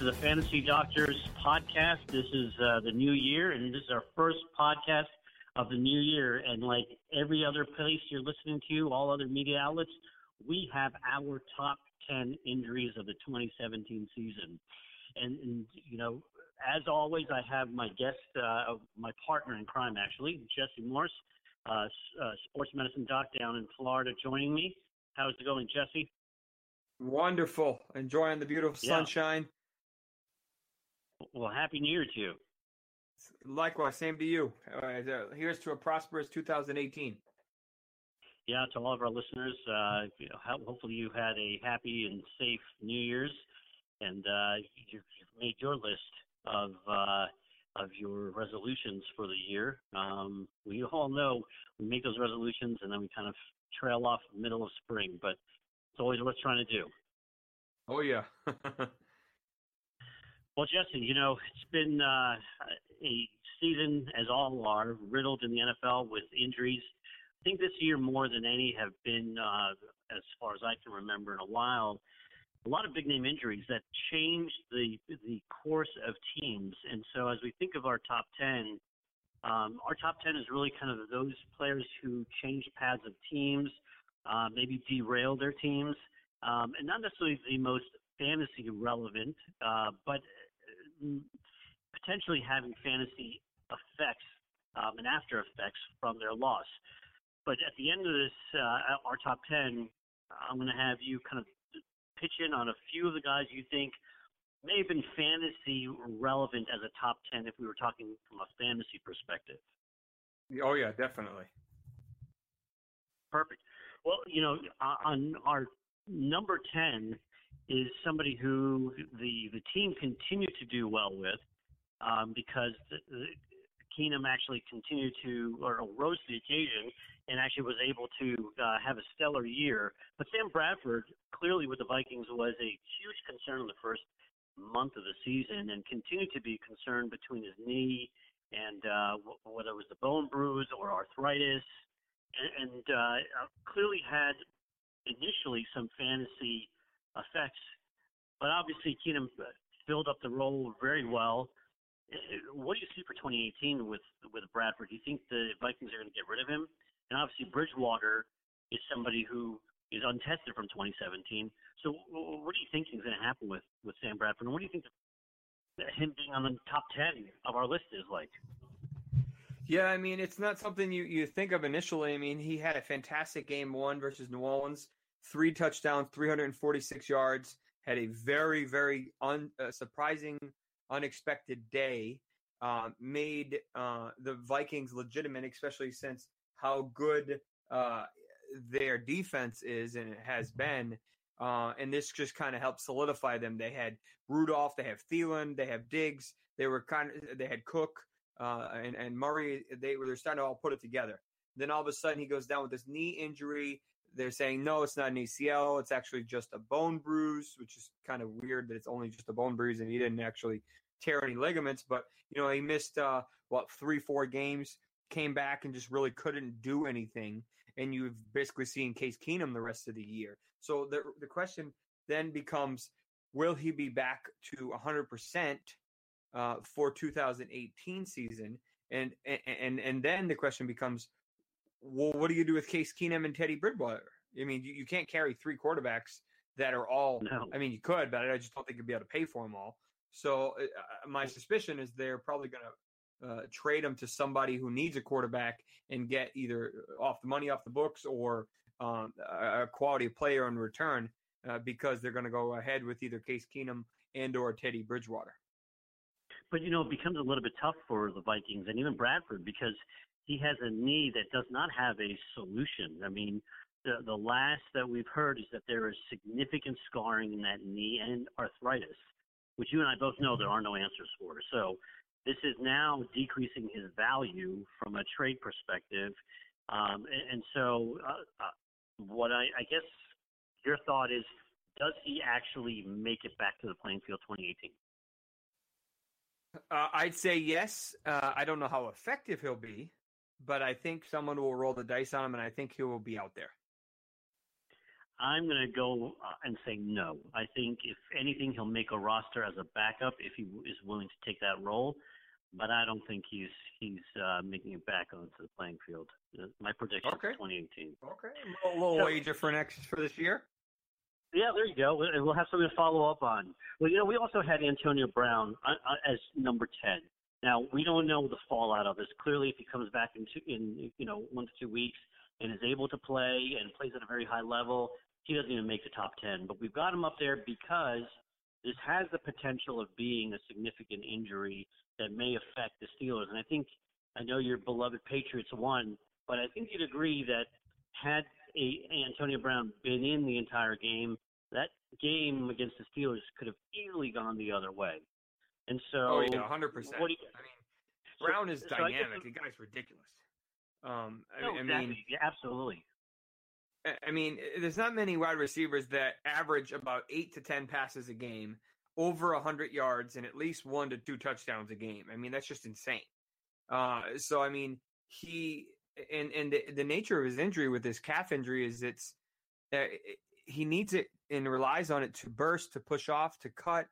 to the Fantasy Doctors podcast. This is uh, the new year, and this is our first podcast of the new year. And like every other place you're listening to, all other media outlets, we have our top 10 injuries of the 2017 season. And, and you know, as always, I have my guest, uh, my partner in crime, actually, Jesse Morse, uh, uh, sports medicine doc down in Florida, joining me. How's it going, Jesse? Wonderful. Enjoying the beautiful Yeah. sunshine. Well, happy New Year to you. Likewise, same to you. Uh, here's to a prosperous 2018. Yeah, to all of our listeners, uh, you know, hopefully you had a happy and safe New Year's, and uh, you've made your list of uh, of your resolutions for the year. Um, we all know we make those resolutions, and then we kind of trail off the middle of spring, but it's always worth trying to do. Oh, yeah. Well, Justin, you know, it's been uh, a season, as all are, riddled in the NFL with injuries. I think this year, more than any, have been, uh, as far as I can remember in a while, a lot of big name injuries that changed the the course of teams. And so, as we think of our top ten, um, our top ten is really kind of those players who changed paths of teams, uh, maybe derailed their teams, um, and not necessarily the most fantasy relevant, uh, but potentially having fantasy effects um, and after effects from their loss. But at the end of this, uh, our top 10, I'm going to have you kind of pitch in on a few of the guys you think may have been fantasy relevant as a top 10 if we were talking from a fantasy perspective. oh, yeah, definitely. Perfect. Well, you know, on our number 10 is somebody who the the team continued to do well with um, because the, the, Keenum actually continued to or rose to the occasion and actually was able to uh, have a stellar year. But Sam Bradford clearly with the Vikings was a huge concern in the first month of the season and continued to be concerned between his knee and uh, wh- whether it was the bone bruise or arthritis and, and uh, clearly had initially some fantasy effects, but obviously Keenum filled up the role very well. What do you see for 2018 with with Bradford? Do you think the Vikings are going to get rid of him? And obviously Bridgewater is somebody who is untested from 2017. So what do you think is going to happen with with Sam Bradford? And what do you think him being on the top 10 of our list is like? Yeah, I mean, it's not something you, you think of initially. I mean, he had a fantastic game one versus New Orleans, three touchdowns, 346 yards, had a very, very un, uh, surprising, unexpected day, uh, made uh, the Vikings legitimate, especially since how good uh, their defense is and it has been. Uh, and this just kind of helped solidify them. They had Rudolph, they have Thielen, they have Diggs, they were kind of, they had Cook uh, and and Murray. They were they're starting to all put it together. Then all of a sudden he goes down with this knee injury. They're saying no, it's not an ACL. It's actually just a bone bruise, which is kind of weird that it's only just a bone bruise and he didn't actually tear any ligaments. But you know he missed uh, what three four games, came back and just really couldn't do anything. And you've basically seen Case Keenum the rest of the year. So the the question then becomes will he be back to 100% uh, for 2018 season? And, and and then the question becomes, well, what do you do with Case Keenum and Teddy Bridgewater? I mean, you, you can't carry three quarterbacks that are all. No. I mean, you could, but I just don't think you'd be able to pay for them all. So uh, my suspicion is they're probably going to uh, trade him to somebody who needs a quarterback and get either off the money off the books or um, a quality player in return uh, because they're going to go ahead with either Case Keenum and or Teddy Bridgewater. But you know, it becomes a little bit tough for the Vikings and even Bradford because he has a knee that does not have a solution. I mean, the the last that we've heard is that there is significant scarring in that knee and arthritis, which you and I both know there are no answers for. So this is now decreasing his value from a trade perspective. Um, and, and so, uh, uh, what I, I guess your thought is, does he actually make it back to the playing field 2018? Uh, I'd say yes. Uh, I don't know how effective he'll be, but I think someone will roll the dice on him, and I think he will be out there. I'm going to go uh, and say no. I think if anything, he'll make a roster as a backup if he is willing to take that role. But I don't think he's he's uh, making it back onto the playing field. Uh, My prediction Okay. is 2018. Okay, a little, So- wager for next for this year. Yeah, there you go. We- We'll have something to follow up on. Well, you know, we also had Antonio Brown uh, as number 10. Now, we don't know the fallout of this. Clearly, if he comes back in, two, in you know one to two weeks and is able to play and plays at a very high level, he doesn't even make the top 10. But we've got him up there because this has the potential of being a significant injury that may affect the Steelers. And I think I know your beloved Patriots won, but I think you'd agree that had a, Antonio Brown been in the entire game, that game against the Steelers could have easily gone the other way. And so, Oh yeah, hundred percent. what do you- I mean, Brown is so I guess dynamic. The guy's ridiculous. Um, I, no, I exactly. mean, yeah, absolutely. I- I mean, there's not many wide receivers that average about eight to ten passes a game, over hundred yards, and at least one to two touchdowns a game. I mean, that's just insane. Uh, so I mean, he and and the, the nature of his injury with this calf injury is it's uh, he needs it and relies on it to burst, to push off, to cut,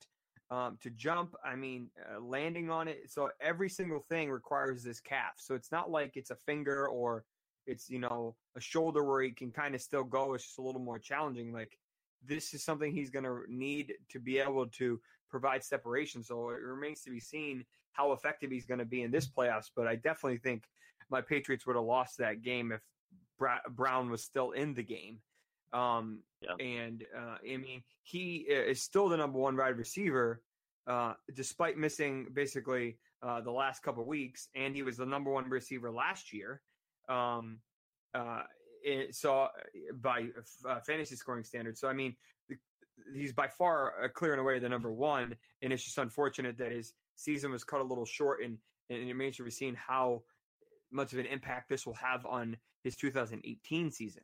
um, to jump. I mean, uh, landing on it. So every single thing requires this calf. So it's not like it's a finger or it's you know a shoulder where he can kind of still go. It's just a little more challenging. Like this is something he's going to need to be able to provide separation. So it remains to be seen how effective he's going to be in this playoffs. But I definitely think my Patriots would have lost that game if Brown was still in the game. Um, Yeah. And uh, I mean, he is still the number one wide receiver, uh, despite missing basically uh, the last couple weeks, and he was the number one receiver last year. Um, uh, it, so uh, by uh, fantasy scoring standards, so I mean, the, he's by far uh, clear and away the number one, and it's just unfortunate that his season was cut a little short, and and it remains to be seen how much of an impact this will have on his 2018 season.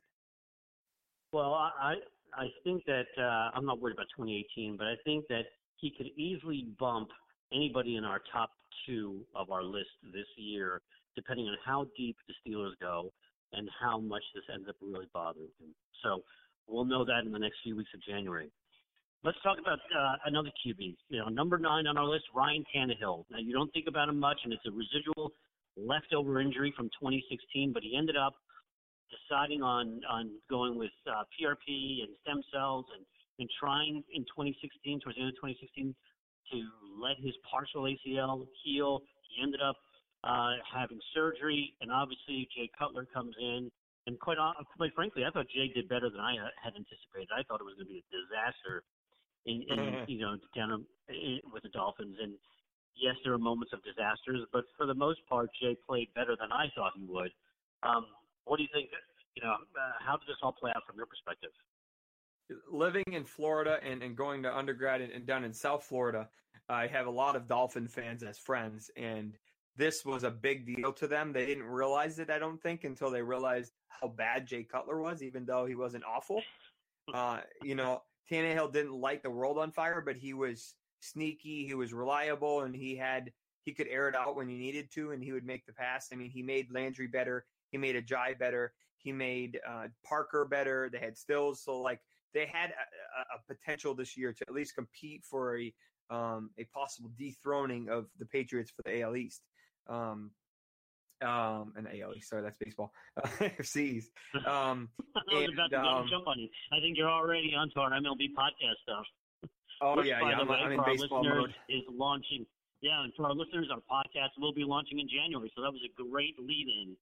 Well, I I think that uh, I'm not worried about 2018, but I think that he could easily bump anybody in our top two of our list this year, depending on how deep the Steelers go and how much this ends up really bothering him. So we'll know that in the next few weeks of January. Let's talk about uh, another QB. You know, number nine on our list, Ryan Tannehill. Now you don't think about him much, and it's a residual leftover injury from 2016, but he ended up deciding on on going with uh, PRP and stem cells and and trying in 2016 towards the end of 2016 to let his partial ACL heal. He ended up uh, having surgery, and obviously Jay Cutler comes in. And quite quite frankly, I thought Jay did better than I uh, had anticipated. I thought it was going to be a disaster in, in Mhm. you know down in, with the Dolphins. And yes, there are moments of disasters, but for the most part, Jay played better than I thought he would. Um, what do you think? You know, uh, how did this all play out from your perspective? living in Florida and, and going to undergrad and, and down in South Florida, I have a lot of Dolphin fans as friends, and this was a big deal to them. They didn't realize it, I don't think, until they realized how bad Jay Cutler was, even though he wasn't awful. Uh, you know, Tannehill didn't light the world on fire, but he was sneaky, he was reliable, and he had he could air it out when he needed to, and he would make the pass. I mean, he made Landry better, he made a Ajayi better, he made uh, Parker better. They had Stills, so like they had a, a, potential this year to at least compete for a um, a possible dethroning of the Patriots for the AL East. Um, um, and AL East, sorry, that's baseball. AFCs. Um, I was about to um, jump on you. I think you're already onto our MLB podcast stuff. Oh Which, yeah, yeah. I'm, way, I'm in baseball mode. Is launching. Yeah, and for our listeners, our podcast will be launching in January. So that was a great lead-in.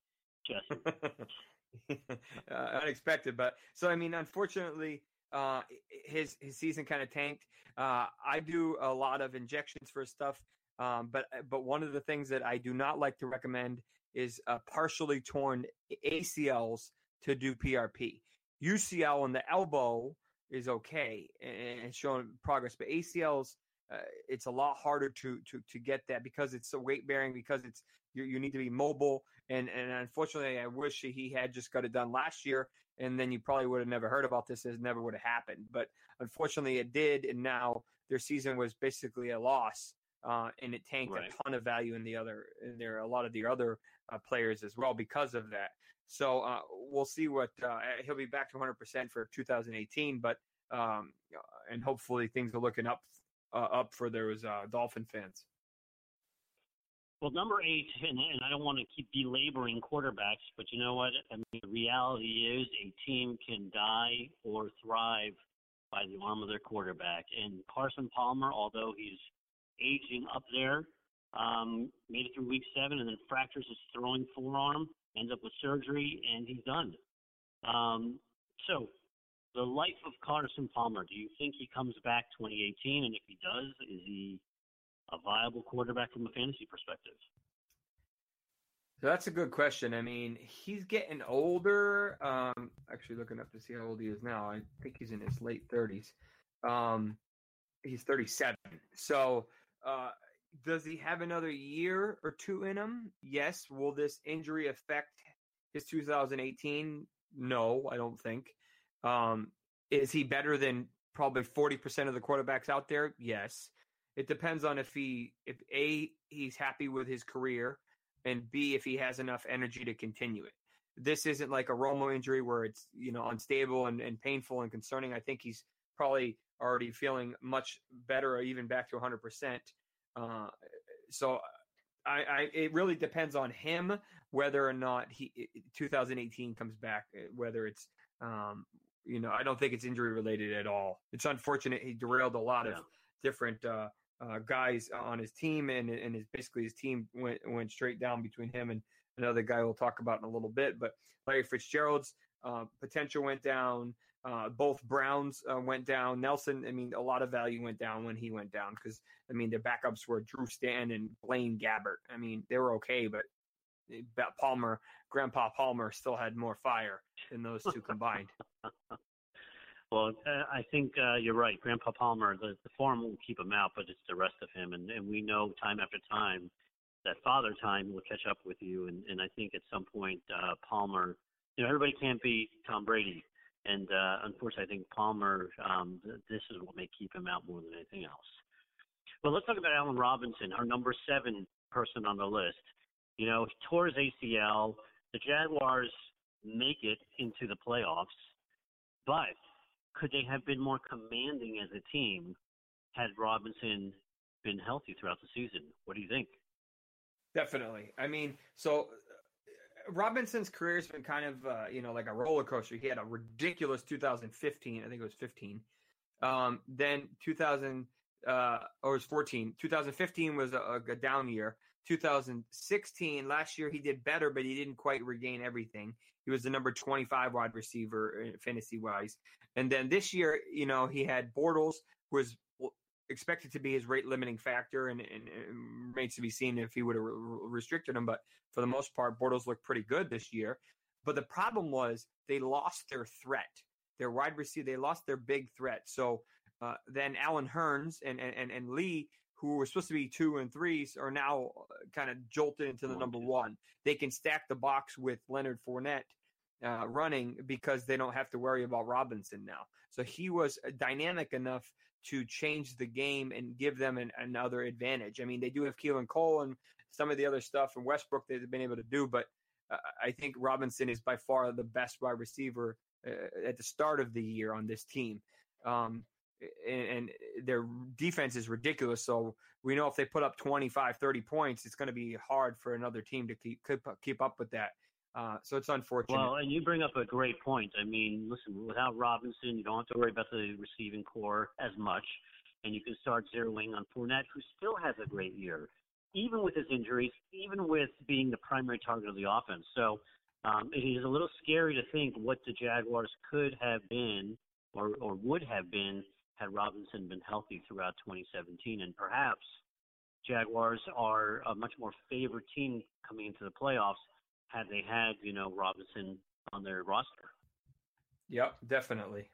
uh, unexpected, but so I mean, unfortunately, uh, his his season kind of tanked. Uh, I do a lot of injections for stuff, um, but but one of the things that I do not like to recommend is uh, partially torn ACLs to do PRP. UCL in the elbow is okay and showing progress, but ACLs uh, it's a lot harder to to to get that because it's so weight bearing because it's you, you need to be mobile and and unfortunately I wish he had just got it done last year and then you probably would have never heard about this it never would have happened but unfortunately it did and now their season was basically a loss uh, and it tanked right. a ton of value in the other in there a lot of the other uh, players as well because of that so uh, we'll see what uh, he'll be back to 100% for 2018 but um, and hopefully things are looking up uh, up for those uh, Dolphin fans? Well, number eight, and, and I don't want to keep belaboring quarterbacks, but you know what? I mean, the reality is a team can die or thrive by the arm of their quarterback. And Carson Palmer, although he's aging up there, um, made it through week seven and then fractures his throwing forearm, ends up with surgery, and he's done. Um, so the life of Carson Palmer, do you think he comes back 2018? And if he does, is he a viable quarterback from a fantasy perspective? So that's a good question. I mean, he's getting older. Um, actually, looking up to see how old he is now. I think he's in his late 30s. Um, he's 37. So, uh, does he have another year or two in him? Yes. Will this injury affect his 2018? No, I don't think. Um, is he better than probably 40% of the quarterbacks out there? Yes. It depends on if he, if A, he's happy with his career, and B, if he has enough energy to continue it. This isn't like a Romo injury where it's, you know, unstable and, and painful and concerning. I think he's probably already feeling much better or even back to 100%. Uh, so I, I, it really depends on him whether or not he 2018 comes back, whether it's um, you know, I don't think it's injury related at all. It's unfortunate he derailed a lot yeah. of different uh, uh, guys on his team, and and his basically his team went went straight down between him and another guy we'll talk about in a little bit. But Larry Fitzgerald's uh, potential went down. Uh, both Browns uh, went down. Nelson, I mean, a lot of value went down when he went down because I mean the backups were Drew Stanton and Blaine Gabbert. I mean they were okay, but Palmer, Grandpa Palmer, still had more fire than those two combined. well, uh, I think uh, you're right. Grandpa Palmer, the, the form will keep him out, but it's the rest of him, and, and we know time after time that father time will catch up with you, and, and I think at some point uh, Palmer, you know, everybody can't be Tom Brady, and uh, unfortunately, I think Palmer, um, this is what may keep him out more than anything else. Well, let's talk about Allen Robinson, our number seven person on the list. You know, he tore his ACL. The Jaguars make it into the playoffs, but could they have been more commanding as a team had Robinson been healthy throughout the season? What do you think? Definitely. I mean, so uh, Robinson's career has been kind of, uh, you know, like a roller coaster. He had a ridiculous 2015. I think it was 15. Um, then 2000, uh, or it was 14. 2015 was a, a down year. 2016, last year he did better, but he didn't quite regain everything. He was the number 25 wide receiver fantasy wise. And then this year, you know, he had Bortles, who was expected to be his rate limiting factor, and, and, and remains to be seen if he would have re- restricted him. But for the most part, Bortles looked pretty good this year. But the problem was they lost their threat, their wide receiver. They lost their big threat. So uh, then Allen Hurns and, and, and Lee who were supposed to be two and threes are now uh, kind of jolted into the number one. They can stack the box with Leonard Fournette uh, running because they don't have to worry about Robinson now. So he was uh, dynamic enough to change the game and give them an, another advantage. I mean, they do have Keelan Cole and some of the other stuff from Westbrook they've been able to do, but uh, I think Robinson is by far the best wide receiver uh, at the start of the year on this team. Um, and, and, their defense is ridiculous. So we know if they put up 25, 30 points, it's going to be hard for another team to keep keep up with that. Uh, so it's unfortunate. Well, and you bring up a great point. I mean, listen, without Robinson, you don't have to worry about the receiving corps as much, and you can start zeroing on Fournette, who still has a great year, even with his injuries, even with being the primary target of the offense. So um, it is a little scary to think what the Jaguars could have been or, or would have been had Robinson been healthy throughout 2017, and perhaps Jaguars are a much more favored team coming into the playoffs had they had, you know, Robinson on their roster. Yep, definitely.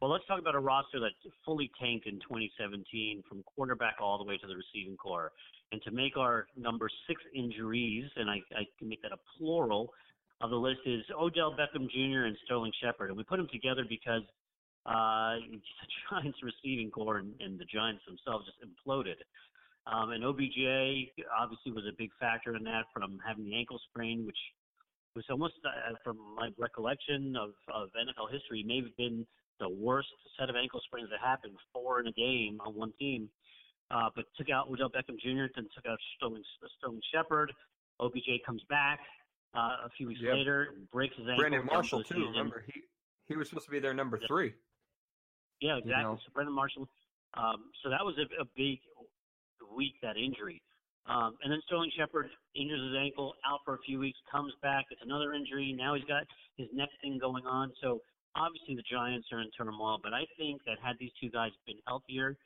Well, let's talk about a roster that fully tanked in 2017 from quarterback all the way to the receiving corps. And to make our number six injuries, and I, I can make that a plural of the list, is Odell Beckham Jr. and Sterling Shepard. And we put them together because uh, the Giants receiving corps and, and the Giants themselves just imploded. Um, and OBJ obviously was a big factor in that from having the ankle sprain, which was almost, uh, from my recollection of, of NFL history, may have been the worst set of ankle sprains that happened, four in a game on one team. Uh, but took out Odell Beckham Jr., then took out Sterling, Sterling Shepard. OBJ comes back uh, a few weeks yep. later, breaks his ankle. Brandon Marshall, too. Remember, he, he was supposed to be their number yeah. three. Yeah, exactly. You know? So Brandon Marshall. Um, so that was a, a big week that injury. Um, and then Sterling Shepard injures his ankle, out for a few weeks, comes back. It's another injury. Now he's got his neck thing going on. So obviously the Giants are in turmoil. But I think that had these two guys been healthier,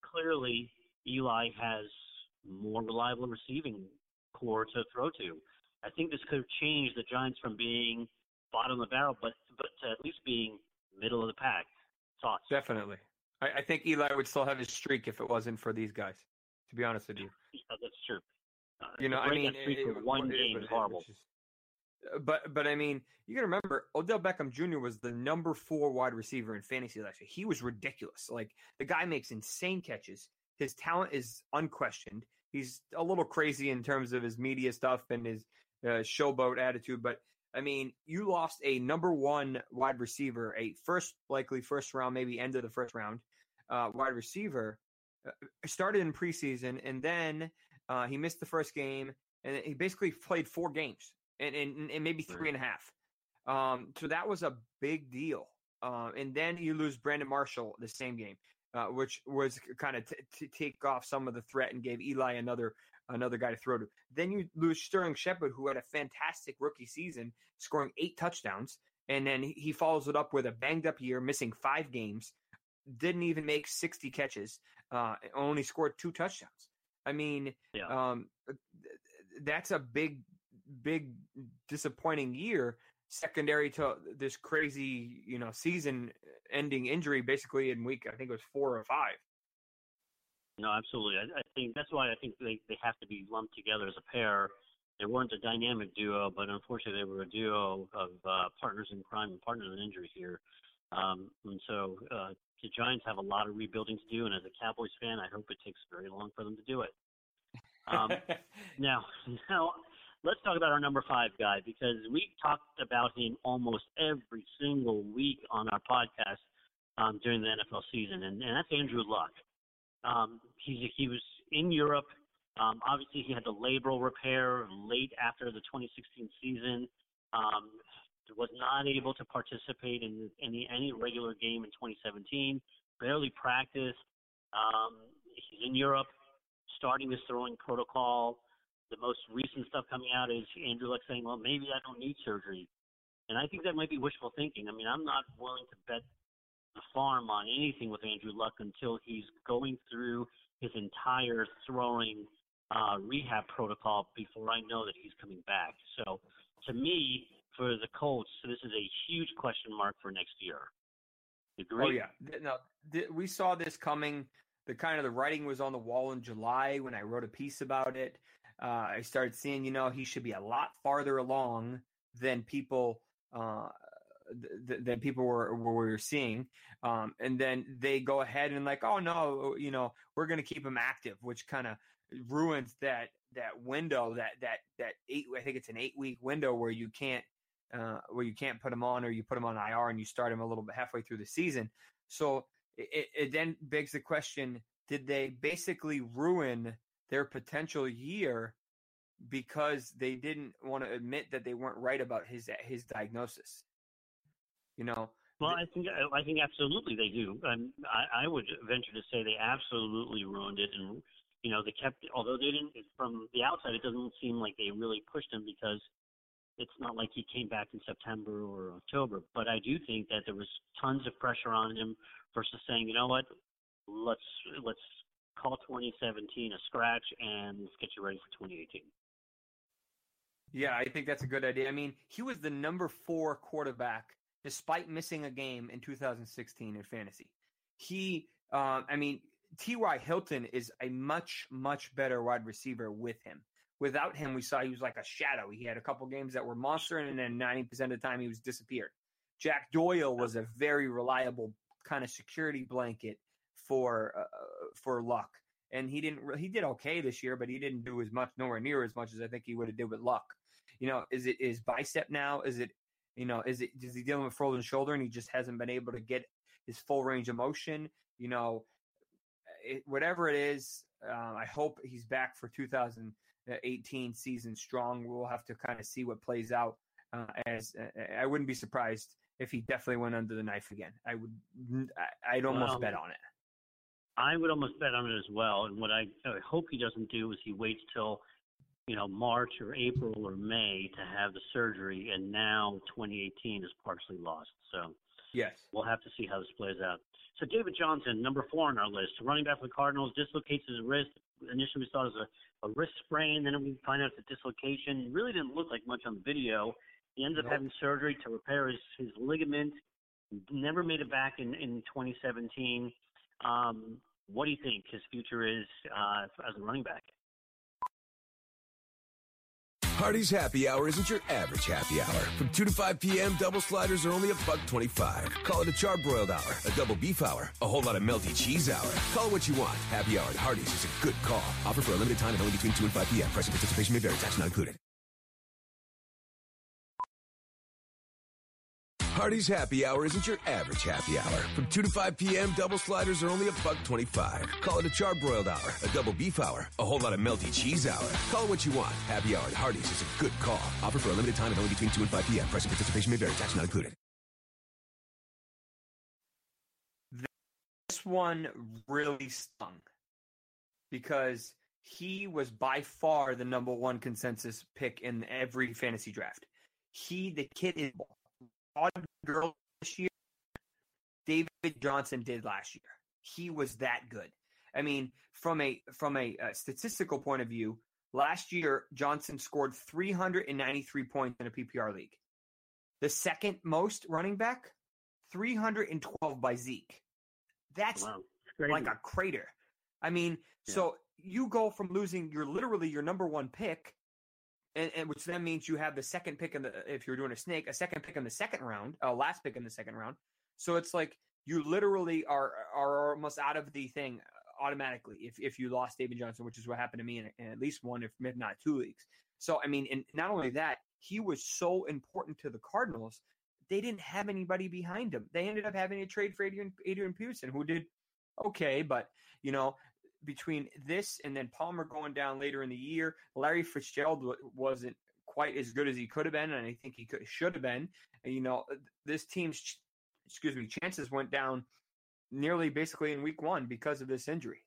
clearly Eli has more reliable receiving corps to throw to. I think this could have changed the Giants from being bottom of the barrel, but but to at least being middle of the pack. Thoughts? Definitely. I, I think Eli would still have his streak if it wasn't for these guys to be honest with you. Yeah, that's true. Uh, you know, I mean, it, one game is horrible. Just, uh, but but I mean, you got to remember, Odell Beckham Jr. was the number four wide receiver in fantasy last year. He was ridiculous. Like the guy makes insane catches. His talent is unquestioned. He's a little crazy in terms of his media stuff and his uh, showboat attitude, but I mean, you lost a number one wide receiver, a first likely first round, maybe end of the first round uh, wide receiver uh, started in preseason, and then uh, he missed the first game, and he basically played four games, and, and, and maybe three and a half. Um, so that was a big deal. Uh, and then you lose Brandon Marshall the same game, uh, which was kind of t- to take off some of the threat and gave Eli another another guy to throw to. Then you lose Sterling Shepard, who had a fantastic rookie season, scoring eight touchdowns, and then he follows it up with a banged up year, missing five games, didn't even make 60 catches, uh, only scored two touchdowns. I mean, yeah. um, that's a big, big disappointing year, secondary to this crazy, you know, season-ending injury, basically in week I think it was four or five. No, absolutely. I, I think that's why I think they they have to be lumped together as a pair. They weren't a dynamic duo, but unfortunately they were a duo of uh, partners in crime and partners in injury here. Um, and so uh, the Giants have a lot of rebuilding to do, and as a Cowboys fan, I hope it takes very long for them to do it. Um, now, now let's talk about our number five guy because we talked about him almost every single week on our podcast um, during the NFL season, and, and that's Andrew Luck. Um, he's he was in Europe. Um, obviously, he had the labral repair late after the 2016 season. Um, was not able to participate in any any regular game in 2017. Barely practiced. Um, he's in Europe, starting his throwing protocol. The most recent stuff coming out is Andrew Luck saying, "Well, maybe I don't need surgery," and I think that might be wishful thinking. I mean, I'm not willing to bet the farm on anything with Andrew Luck until he's going through his entire throwing uh, rehab protocol before I know that he's coming back. So, to me, for the Colts, this is a huge question mark for next year. Agree? Oh yeah, no, we saw this coming. The kind of the writing was on the wall in July when I wrote a piece about it. Uh, I started seeing, you know, he should be a lot farther along than people uh, th- than people were were seeing. Um, and then they go ahead and like, oh no, you know, we're going to keep him active, which kind of ruins that that window that that that eight. I think it's an eight week window where you can't uh, where you can't put him on or you put him on IR and you start him a little bit halfway through the season. So it, it then begs the question: Did they basically ruin their potential year because they didn't want to admit that they weren't right about his his diagnosis? You know. Well, I think I think absolutely they do. Um, I, I would venture to say they absolutely ruined it, and you know they kept. Although they didn't, from the outside, it doesn't seem like they really pushed him because it's not like he came back in September or October. But I do think that there was tons of pressure on him versus saying, you know what, let's let's call 2017 a scratch and let's get you ready for 2018. Yeah, I think that's a good idea. I mean, he was the number four quarterback despite missing a game in 2016 in fantasy. He, uh, I mean, T.Y. Hilton is a much, much better wide receiver with him. Without him, we saw he was like a shadow. He had a couple games that were monster, and then 90% of the time he was disappeared. Jack Doyle was a very reliable kind of security blanket for uh, for Luck, and he didn't. He did okay this year, but he didn't do as much, nowhere near as much as I think he would have did with Luck. You know, is it is bicep now? Is it you know, is it is he dealing with frozen shoulder and he just hasn't been able to get his full range of motion? You know, it, whatever it is, uh, I hope he's back for 2018 season strong. We'll have to kind of see what plays out. Uh, as uh, I wouldn't be surprised if he definitely went under the knife again. I would, I'd almost well, bet on it. I would almost bet on it as well. And what I, I hope he doesn't do is he waits till you know, March or April or May to have the surgery, and now 2018 is partially lost. So yes, we'll have to see how this plays out. So David Johnson, number four on our list, running back for the Cardinals, dislocates his wrist. Initially, we thought it was a, a wrist sprain. Then we find out it's a dislocation. It really didn't look like much on the video. He ends up nope. having surgery to repair his, his ligament. Never made it back in, in 2017. Um, what do you think his future is uh, as a running back? Hardee's Happy Hour isn't your average happy hour. From 2 to 5 p.m., double sliders are only a buck 25. Call it a charbroiled hour, a double beef hour, a whole lot of melty cheese hour. Call it what you want. Happy Hour at Hardee's is a good call. Offer for a limited time and only between 2 and 5 p.m. Price and participation may vary. Tax not included. Hardee's Happy Hour isn't your average happy hour. From 2 to 5 p.m., double sliders are only a buck 25. Call it a charbroiled hour, a double beef hour, a whole lot of melty cheese hour. Call it what you want. Happy Hour at Hardee's is a good call. Offer for a limited time and only between 2 and 5 p.m. Price and participation may vary. Tax not included. This one really stung because he was by far the number one consensus pick in every fantasy draft. He, the kid, is Todd Gurley this year David Johnson did last year. He was that good. I mean, from a from a, a statistical point of view, last year Johnson scored 393 points in a PPR league. The second most running back, 312 by Zeke. That's wow. like a crater. I mean, yeah. so you go from losing your literally your number one pick and, and, which then means you have the second pick in the if you're doing a snake, a second pick in the second round, a last pick in the second round. So it's like you literally are are almost out of the thing automatically if if you lost David Johnson, which is what happened to me in, in at least one, if not two leagues. So I mean, and not only that, he was so important to the Cardinals. They didn't have anybody behind him. They ended up having a trade for Adrian, Adrian Peterson, who did okay, but you know between this and then Palmer going down later in the year, Larry Fitzgerald wasn't quite as good as he could have been, and I think he could should have been. You know, this team's excuse me chances went down nearly basically in week one because of this injury.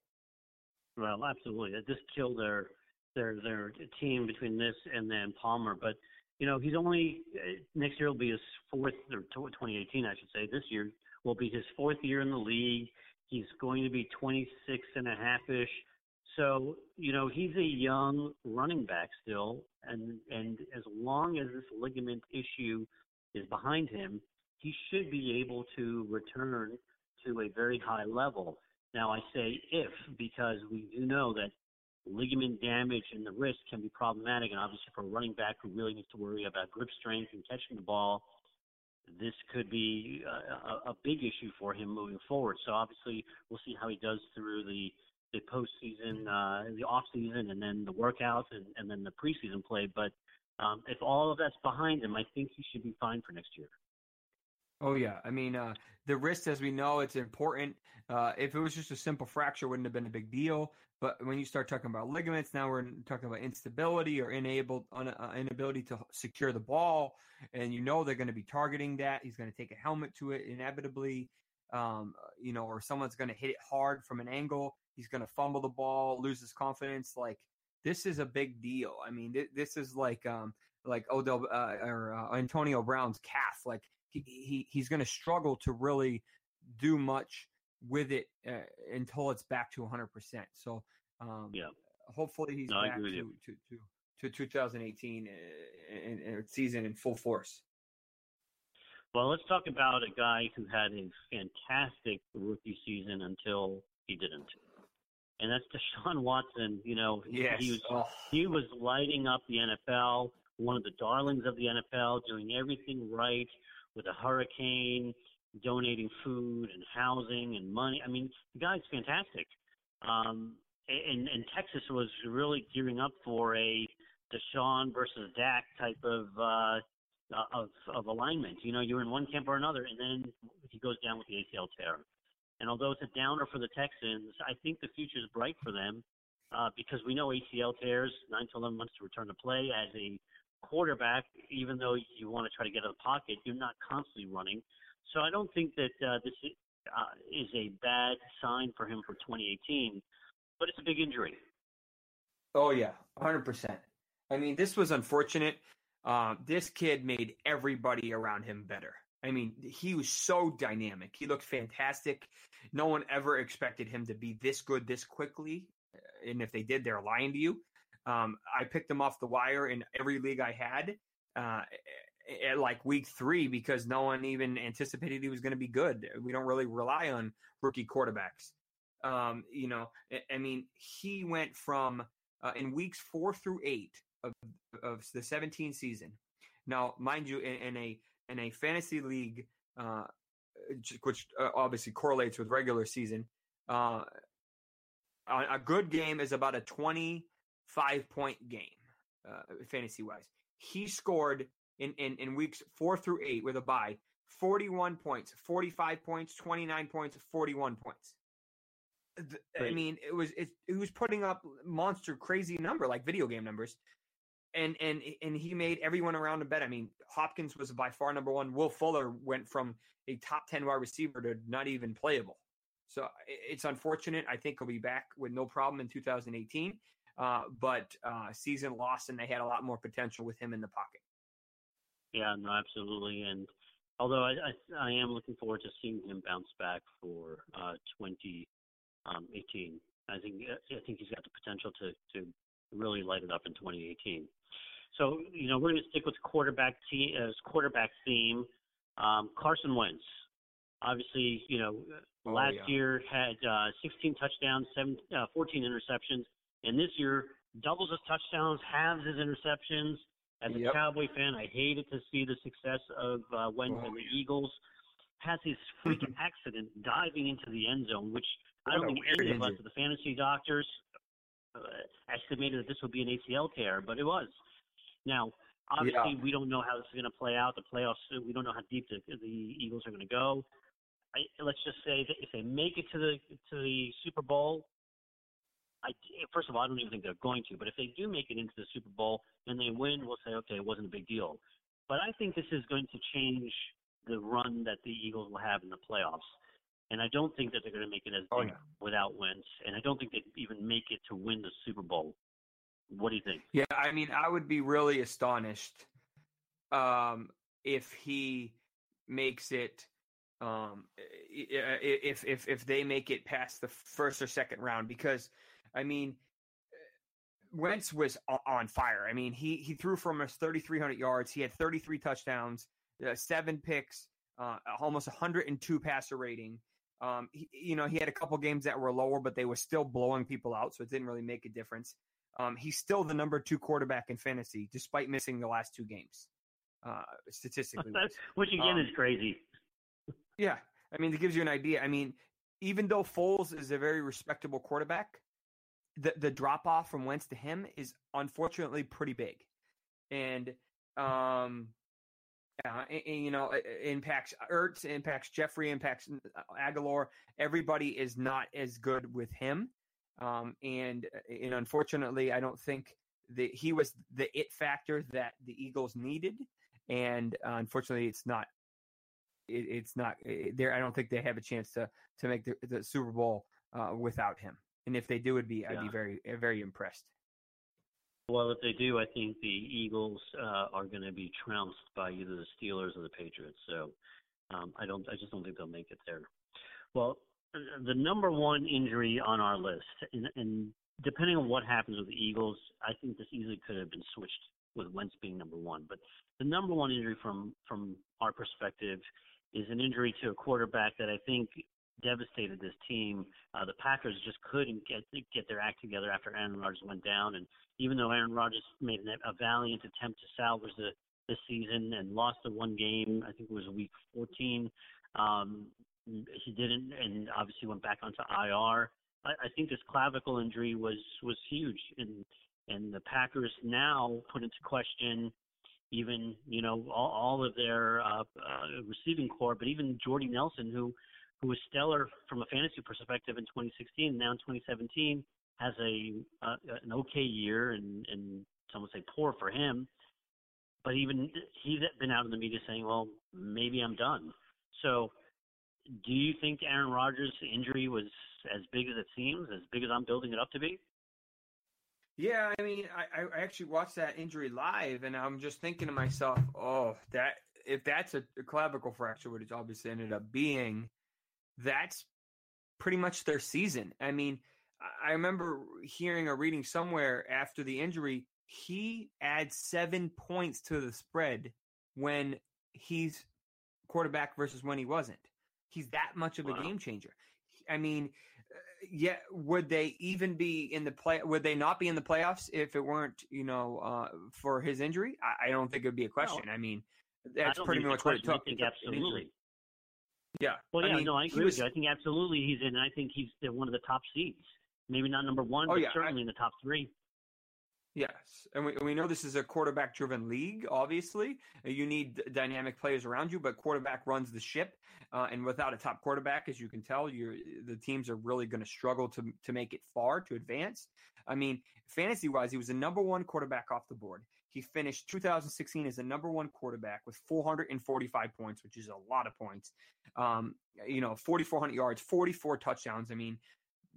Well, absolutely, this killed their their their team between this and then Palmer, but. You know, he's only uh, next year will be his fourth, or 2018, I should say. This year will be his fourth year in the league. He's going to be 26 and a half ish. So, you know, he's a young running back still. And, and as long as this ligament issue is behind him, he should be able to return to a very high level. Now, I say if because we do know that ligament damage in the wrist can be problematic, and obviously for a running back who really needs to worry about grip strength and catching the ball, this could be a, a big issue for him moving forward. So obviously, we'll see how he does through the the postseason, uh, the off season, and then the workouts, and, and then the preseason play. But Um, if all of that's behind him, I think he should be fine for next year. Oh yeah, I mean uh, the wrist, as we know, it's important. Uh, if it was just a simple fracture, wouldn't have been a big deal. But when you start talking about ligaments, now we're talking about instability or enabled uh, inability to secure the ball, and you know they're going to be targeting that. He's going to take a helmet to it inevitably, um, you know, or someone's going to hit it hard from an angle. He's going to fumble the ball, lose his confidence. Like this is a big deal. I mean, th- this is like um, like Odell uh, or uh, Antonio Brown's calf. Like he, he he's going to struggle to really do much with it uh, until it's back to 100%. So, um, yeah, hopefully he's no, back to, to, to, to 2018 in, in, season in full force. Well, let's talk about a guy who had a fantastic rookie season until he didn't. And that's Deshaun Watson. You know, yes. he was oh. he was lighting up the NFL, one of the darlings of the NFL, doing everything right with a hurricane, donating food and housing and money. I mean, the guy's fantastic. Um, and, and Texas was really gearing up for a Deshaun versus Dak type of uh, of of alignment. You know, you're in one camp or another, and then he goes down with the ACL tear. And although it's a downer for the Texans, I think the future is bright for them uh, because we know ACL tears nine to eleven months to return to play as a quarterback, even though you want to try to get out of the pocket, you're not constantly running. So I don't think that uh, this uh, is a bad sign for him for 2018, but it's a big injury. Oh yeah, 100%. I mean, this was unfortunate. Uh, this kid made everybody around him better. I mean, he was so dynamic. He looked fantastic. No one ever expected him to be this good this quickly. And if they did, they're lying to you. Um, I picked him off the wire in every league I had uh, at like week three because no one even anticipated he was going to be good. We don't really rely on rookie quarterbacks. Um, you know, I, mean, he went from uh, in weeks four through eight of, of the 17 season. Now, mind you, in, in a in a fantasy league, uh, which uh, obviously correlates with regular season, uh, a good game is about a 20 five point game, uh, fantasy wise. He scored in, in, in weeks four through eight with a bye 41 points, 45 points, 29 points, 41 points. I mean, it was it, it was putting up monster crazy number like video game numbers, and and and he made everyone around him bet. I mean, Hopkins was by far number one. Will Fuller went from a top ten wide receiver to not even playable. So it's unfortunate. I think he'll be back with no problem in 2018 uh, but uh, season lost, and they had a lot more potential with him in the pocket. Yeah, no, absolutely. And although I, I, I am looking forward to seeing him bounce back for uh, 2018, um, I think I think he's got the potential to to really light it up in 2018. So you know we're going to stick with quarterback team as uh, quarterback theme. Um, Carson Wentz, obviously, you know, oh, last yeah. year had uh, 16 touchdowns, seven, uh, 14 interceptions. And this year, doubles his touchdowns, halves his interceptions. As a yep. Cowboy fan, I hated to see the success of uh, Wentz oh, and the Eagles. Has his freak accident diving into the end zone, which I don't think any of us, the fantasy doctors, uh, estimated that this would be an ACL tear, but it was. Now, obviously, yeah. we don't know how this is going to play out. The playoffs, we don't know how deep the, the Eagles are going to go. I, let's just say that if they make it to the to the Super Bowl, I, first of all, I don't even think they're going to. But if they do make it into the Super Bowl and they win, we'll say, okay, it wasn't a big deal. But I think this is going to change the run that the Eagles will have in the playoffs. And I don't think that they're going to make it as oh, big yeah. without Wentz. And I don't think they'd even make it to win the Super Bowl. What do you think? Yeah, I mean, I would be really astonished um, if he makes it. Um, if if if they make it past the first or second round, because I mean, Wentz was on fire. I mean, he he threw from us 3,300 yards. He had 33 touchdowns, uh, seven picks, uh, almost 102 passer rating. Um, he, you know, he had a couple games that were lower, but they were still blowing people out, so it didn't really make a difference. Um, he's still the number two quarterback in fantasy, despite missing the last two games, uh, statistically. Which again um, is crazy. Yeah, I mean, it gives you an idea. I mean, even though Foles is a very respectable quarterback, the the drop off from Wentz to him is unfortunately pretty big. and um, uh, and, and, you know, impacts Ertz, impacts Jeffery, impacts Agholor. Everybody is not as good with him, um, and and unfortunately, I don't think that he was the it factor that the Eagles needed, and uh, unfortunately, it's not. It, it's not there. I don't think they have a chance to to make the, the Super Bowl uh, without him. And if they do, would be yeah. I'd be very very impressed. Well, if they do, I think the Eagles uh, are going to be trounced by either the Steelers or the Patriots. So um, I don't, I just don't think they'll make it there. Well, the number one injury on our list, and, and depending on what happens with the Eagles, I think this easily could have been switched with Wentz being number one. But the number one injury from from our perspective is an injury to a quarterback that I think devastated this team. Uh, the Packers just couldn't get get their act together after Aaron Rodgers went down, and even though Aaron Rodgers made a valiant attempt to salvage the this season and lost the one game, I think it was week 14. Um, he didn't, and obviously went back onto IR. I, I think this clavicle injury was was huge, and and the Packers now put into question even you know all, all of their uh, uh, receiving corps, but even Jordy Nelson, who who was stellar from a fantasy perspective in 2016, now in 2017 has a uh, an okay year, and and some would say poor for him. But even he's been out in the media saying, "Well, maybe I'm done." So, do you think Aaron Rodgers' injury was as big as it seems, as big as I'm building it up to be? Yeah, I mean, I, I actually watched that injury live, and I'm just thinking to myself, "Oh, that if that's a, a clavicle fracture, which it obviously ended up being, that's pretty much their season." I mean, I remember hearing or reading somewhere after the injury, he adds seven points to the spread when he's quarterback versus when he wasn't. He's that much of a wow. game changer. I mean, uh, yeah, would they even be in the play? Would they not be in the playoffs if it weren't, you know, uh, for his injury? I, I, don't think it would be a question. No. I mean, that's I pretty much what it took. Absolutely. Yeah. Well, yeah, I mean, no, I agree was, with you. I think absolutely he's in. I think he's one of the top seeds. Maybe not number one, oh, but yeah. certainly I, in the top three. Yes, and we we know this is a quarterback driven league. Obviously, you need dynamic players around you, but quarterback runs the ship. Uh, and without a top quarterback, as you can tell, the teams are really going to struggle to to make it far to advance. I mean, fantasy wise, he was the number one quarterback off the board. He finished 2016 as the number one quarterback with 445 points, which is a lot of points. Um, you know, 4,400 yards, 44 touchdowns. I mean,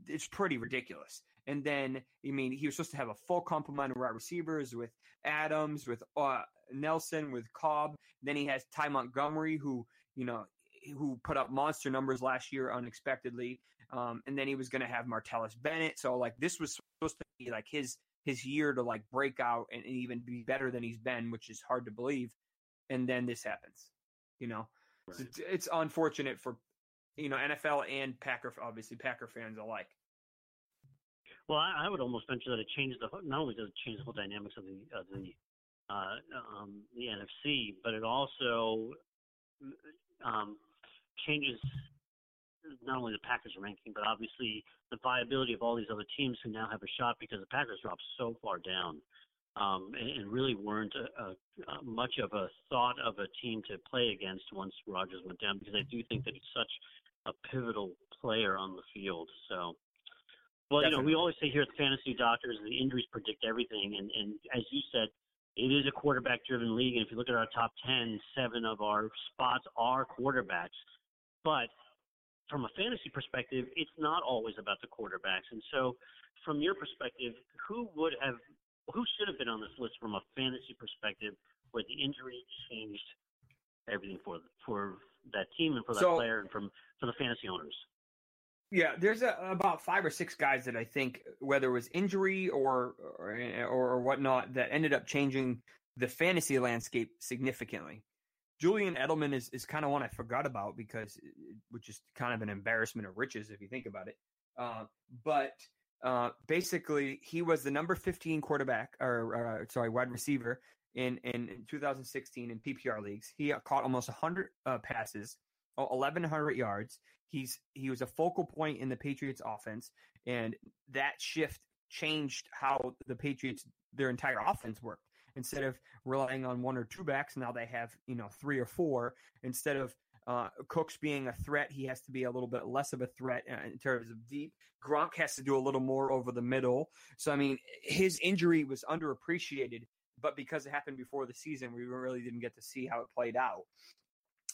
it's pretty ridiculous. And then, I mean, he was supposed to have a full complement of wide receivers with Adams, with uh, Nelson, with Cobb. Then he has Ty Montgomery, who you know, who put up monster numbers last year unexpectedly. Um, and then he was going to have Martellus Bennett. So like this was supposed to be like his his year to like break out and even be better than he's been, which is hard to believe. And then this happens, you know. Right. So it's, it's unfortunate for you know NFL and Packer, obviously Packer fans alike. Well, I, I would almost venture that it changes the not only does it change the whole dynamics of the of the uh, um, the NFC, but it also um, changes not only the Packers ranking, but obviously the viability of all these other teams who now have a shot because the Packers dropped so far down um, and, and really weren't a, a, a much of a thought of a team to play against once Rodgers went down because I do think that he's such a pivotal player on the field. So, well, Definitely. you know, we always say here at the Fantasy Doctors, the injuries predict everything, and and as you said, it is a quarterback-driven league, and if you look at our top ten, seven of our spots are quarterbacks, but from a fantasy perspective, it's not always about the quarterbacks. And so, from your perspective, who would have, who should have been on this list from a fantasy perspective, where the injury changed everything for for that team and for that so, player and from for the fantasy owners. Yeah, there's a, about five or six guys that I think, whether it was injury or, or or whatnot, that ended up changing the fantasy landscape significantly. Julian Edelman is, is kind of one I forgot about because, which is kind of an embarrassment of riches if you think about it. Uh, but uh, basically, he was the number 15 quarterback, or uh, sorry, wide receiver in, in, in 2016 in PPR leagues. He caught almost 100 uh, passes, 1,100 yards. He's he was a focal point in the Patriots offense, and that shift changed how the Patriots their entire offense worked. Instead of relying on one or two backs, now they have you know three or four. Instead of uh, Cooks being a threat, he has to be a little bit less of a threat uh, in terms of deep. Gronk has to do a little more over the middle. So I mean, his injury was underappreciated, but because it happened before the season, we really didn't get to see how it played out.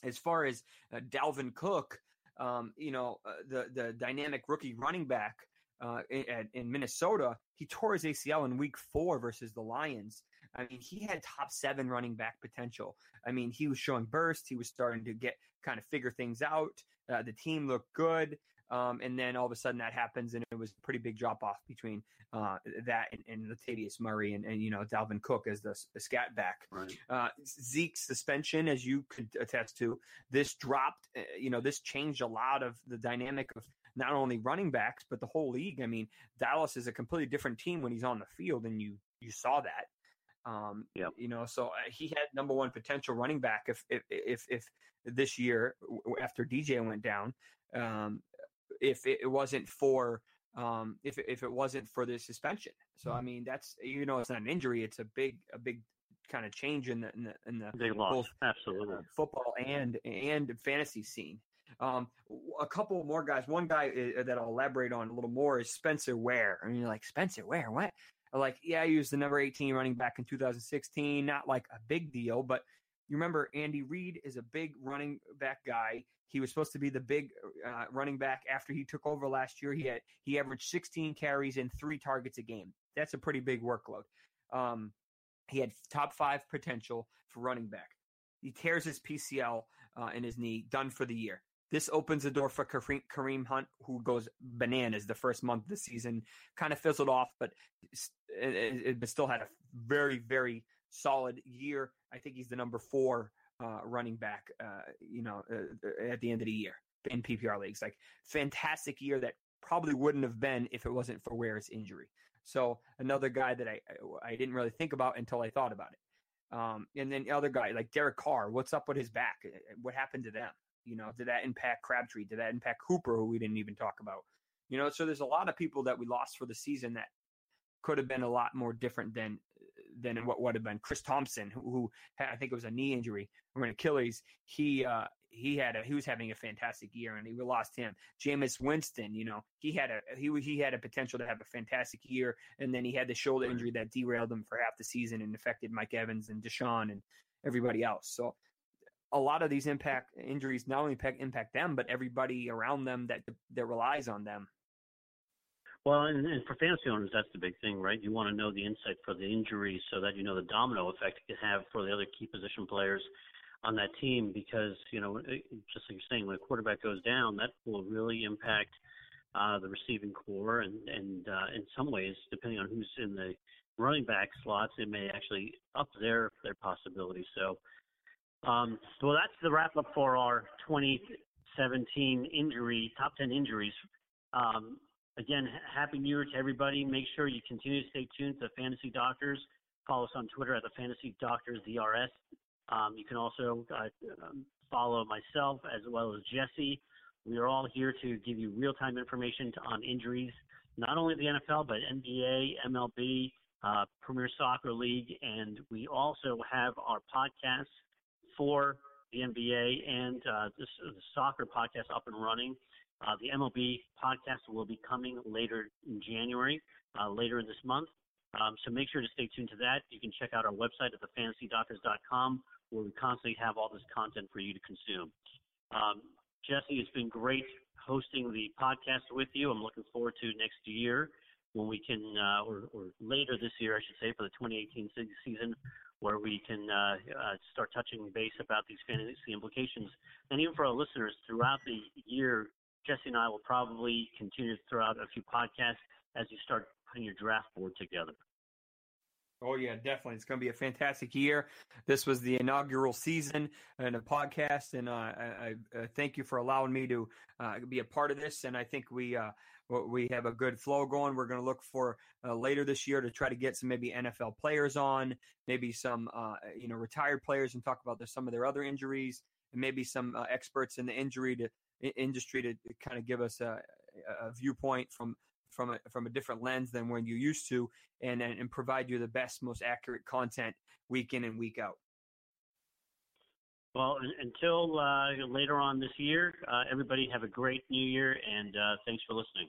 As far as uh, Dalvin Cook, um, you know, uh, the the dynamic rookie running back uh, in, in, Minnesota, he tore his ACL in Week Four versus the Lions. I mean, he had top seven running back potential. I mean, he was showing burst. He was starting to get kind of figure things out. Uh, the team looked good. Um, and then all of a sudden that happens, and it was a pretty big drop off between uh, that and, and Latavius Murray and, and, you know Dalvin Cook as the, the scat back. Right. Uh, Zeke's suspension, as you could attest to, this dropped. Uh, you know, this changed a lot of the dynamic of not only running backs but the whole league. I mean, Dallas is a completely different team when he's on the field, and you you saw that. Um, yep. you know, so uh, he had number one potential running back if if if, if this year after DJ went down. Um, if it wasn't for um, if if it wasn't for the suspension. So I mm-hmm. mean, that's you know, it's not an injury; it's a big a big kind of change in the in the, in the big loss. both absolutely football and and fantasy scene. Um, a couple more guys. One guy uh, that I'll elaborate on a little more is Spencer Ware. I mean, like Spencer Ware, what? Like, yeah, he was the number 18 running back in 2016. Not like a big deal, but you remember Andy Reid is a big running back guy. He was supposed to be the big uh, running back after he took over last year. He had he averaged 16 carries and three targets a game. That's a pretty big workload. Um, he had top five potential for running back. He tears his PCL uh, in his knee, done for the year. This opens the door for Kareem Hunt, who goes bananas the first month of the season. Kind of fizzled off, but it, it still had a very, very solid year. I think he's the number four uh, running back, uh, you know, uh, at the end of the year in PPR leagues. Like fantastic year that probably wouldn't have been if it wasn't for Ware's injury. So another guy that I I didn't really think about until I thought about it. Um, and then the other guy like Derek Carr, what's up with his back? What happened to them? You know, did that impact Crabtree? Did that impact Cooper, who we didn't even talk about? You know, so there's a lot of people that we lost for the season that could have been a lot more different than than what would have been Chris Thompson, who, who I think it was a knee injury or an Achilles. He uh, he had a he was having a fantastic year, and we lost him. Jameis Winston, you know, he had a he he had a potential to have a fantastic year, and then he had the shoulder injury that derailed him for half the season and affected Mike Evans and DeSean and everybody else. So a lot of these impact injuries not only impact, impact them, but everybody around them that that relies on them. Well, and, and for fantasy owners, that's the big thing, right? You want to know the insight for the injuries so that you know the domino effect it can have for the other key position players on that team because, you know, just like you're saying, when a quarterback goes down, that will really impact uh, the receiving corps and, and uh, in some ways, depending on who's in the running back slots, it may actually up their, their possibilities. So, um, well, that's the wrap up for our 2017 injury, top 10 injuries. Um, Again, happy new year to everybody. Make sure you continue to stay tuned to Fantasy Doctors. Follow us on Twitter at the Fantasy Doctors DRS. Um, you can also uh, um, follow myself as well as Jesse. We are all here to give you real time information on injuries, not only the NFL, but NBA, MLB, uh, Premier Soccer League, and we also have our podcasts for the NBA and uh, this, the soccer podcast up and running. Uh, the MLB podcast will be coming later in January, uh, later in this month. Um, so make sure to stay tuned to that. You can check out our website at thefantasydoctors.com where we constantly have all this content for you to consume. Um, Jesse, it's been great hosting the podcast with you. I'm looking forward to next year when we can, uh, or, or, later this year, I should say, for the 2018 season, where we can uh, uh, start touching base about these fantasy implications. And even for our listeners, throughout the year, Jesse and I will probably continue to throw out a few podcasts as you start putting your draft board together. Oh yeah, definitely. It's going to be a fantastic year. This was the inaugural season and a podcast, and uh, I, I, thank you for allowing me to uh, be a part of this. And I think we uh, we have a good flow going. We're going to look for uh, later this year to try to get some maybe NFL players on, maybe some uh, you know retired players, and talk about the, some of their other injuries, and maybe some uh, experts in the injury to industry to kind of give us a, a viewpoint from from a, from a different lens than when you used to, and, and provide you the best, most accurate content week in and week out. Well, until uh, later on this year, uh, everybody have a great new year, and uh, thanks for listening.